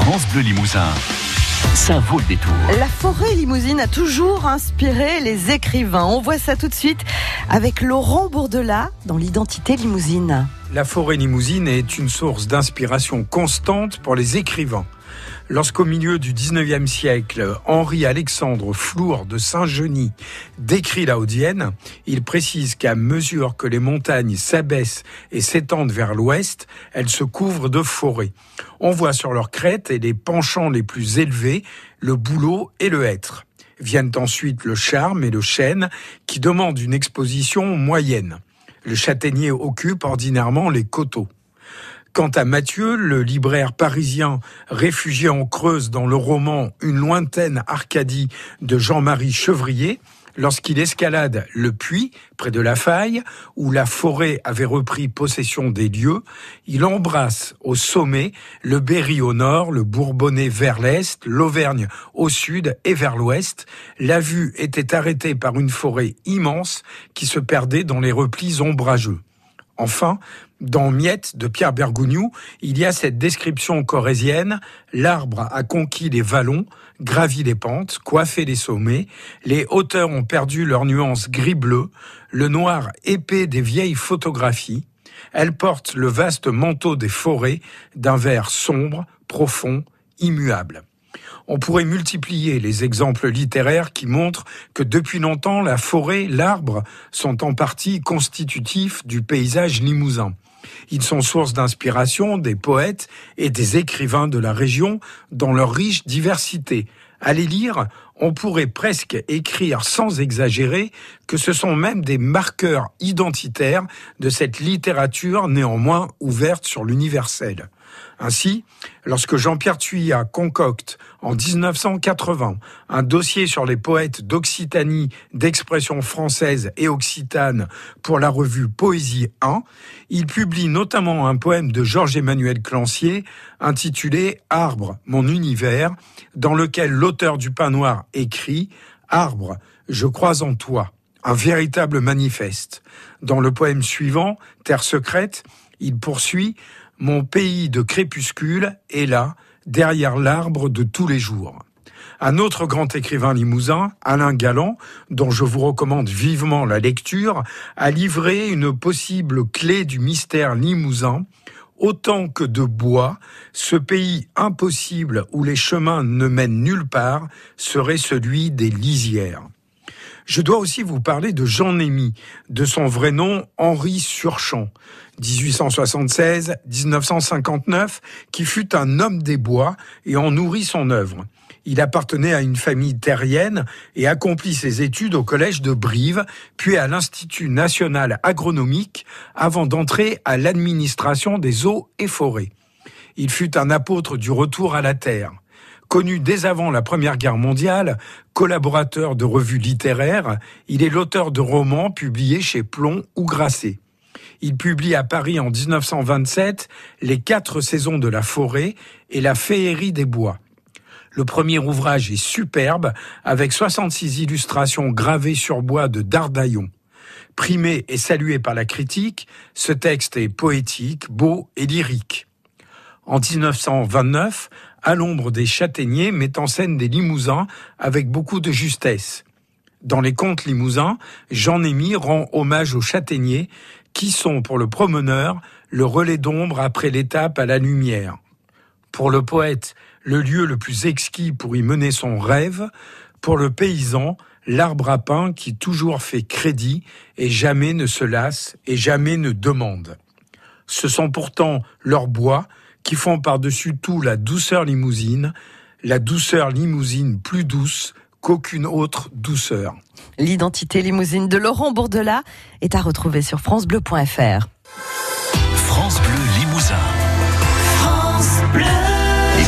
France Bleu Limousin. Ça vaut le détour. La forêt limousine a toujours inspiré les écrivains. On voit ça tout de suite avec Laurent Bourdelat dans l'identité limousine. La forêt limousine est une source d'inspiration constante pour les écrivains. Lorsqu'au milieu du 19e siècle, Henri-Alexandre Flour de Saint-Genis décrit la Haudienne, il précise qu'à mesure que les montagnes s'abaissent et s'étendent vers l'ouest, elles se couvrent de forêts. On voit sur leurs crêtes et les penchants les plus élevés le bouleau et le hêtre. Viennent ensuite le charme et le chêne qui demandent une exposition moyenne. Le châtaignier occupe ordinairement les coteaux. Quant à Mathieu, le libraire parisien réfugié en Creuse dans le roman Une lointaine Arcadie de Jean-Marie Chevrier, lorsqu'il escalade le puits près de la faille où la forêt avait repris possession des lieux, il embrasse au sommet le Berry au nord, le Bourbonnais vers l'est, l'Auvergne au sud et vers l'ouest. La vue était arrêtée par une forêt immense qui se perdait dans les replis ombrageux. Enfin, dans Miette de Pierre Bergougnou, il y a cette description corésienne. L'arbre a conquis les vallons, gravi les pentes, coiffé les sommets. Les hauteurs ont perdu leur nuance gris-bleu, le noir épais des vieilles photographies. Elle porte le vaste manteau des forêts d'un vert sombre, profond, immuable. On pourrait multiplier les exemples littéraires qui montrent que depuis longtemps la forêt, l'arbre sont en partie constitutifs du paysage limousin. Ils sont source d'inspiration des poètes et des écrivains de la région dans leur riche diversité. Les lire, on pourrait presque écrire sans exagérer que ce sont même des marqueurs identitaires de cette littérature néanmoins ouverte sur l'universel. Ainsi, lorsque Jean-Pierre Thuillat concocte en 1980 un dossier sur les poètes d'Occitanie d'expression française et occitane pour la revue Poésie 1, il publie notamment un poème de Georges-Emmanuel Clancier intitulé Arbre, mon univers, dans lequel l'auteur du pain noir écrit Arbre, je crois en toi un véritable manifeste. Dans le poème suivant, Terre secrète, il poursuit mon pays de crépuscule est là, derrière l'arbre de tous les jours. Un autre grand écrivain limousin, Alain Galland, dont je vous recommande vivement la lecture, a livré une possible clé du mystère limousin. Autant que de bois, ce pays impossible où les chemins ne mènent nulle part serait celui des lisières. Je dois aussi vous parler de Jean Némy, de son vrai nom Henri Surchamp, 1876-1959, qui fut un homme des bois et en nourrit son œuvre. Il appartenait à une famille terrienne et accomplit ses études au collège de Brive, puis à l'Institut national agronomique, avant d'entrer à l'administration des eaux et forêts. Il fut un apôtre du retour à la terre. Connu dès avant la Première Guerre mondiale, collaborateur de revues littéraires, il est l'auteur de romans publiés chez Plomb ou Grasset. Il publie à Paris en 1927 Les quatre saisons de la forêt et La féerie des bois. Le premier ouvrage est superbe, avec 66 illustrations gravées sur bois de Dardaillon. Primé et salué par la critique, ce texte est poétique, beau et lyrique. En 1929, à l'ombre des châtaigniers, met en scène des limousins avec beaucoup de justesse. Dans les contes limousins, Jean Némy rend hommage aux châtaigniers qui sont pour le promeneur le relais d'ombre après l'étape à la lumière. Pour le poète, le lieu le plus exquis pour y mener son rêve, pour le paysan, l'arbre à pain qui toujours fait crédit et jamais ne se lasse et jamais ne demande. Ce sont pourtant leurs bois, qui font par-dessus tout la douceur limousine, la douceur limousine plus douce qu'aucune autre douceur. L'identité limousine de Laurent Bourdelat est à retrouver sur francebleu.fr. France Bleu Limousin. France Bleu.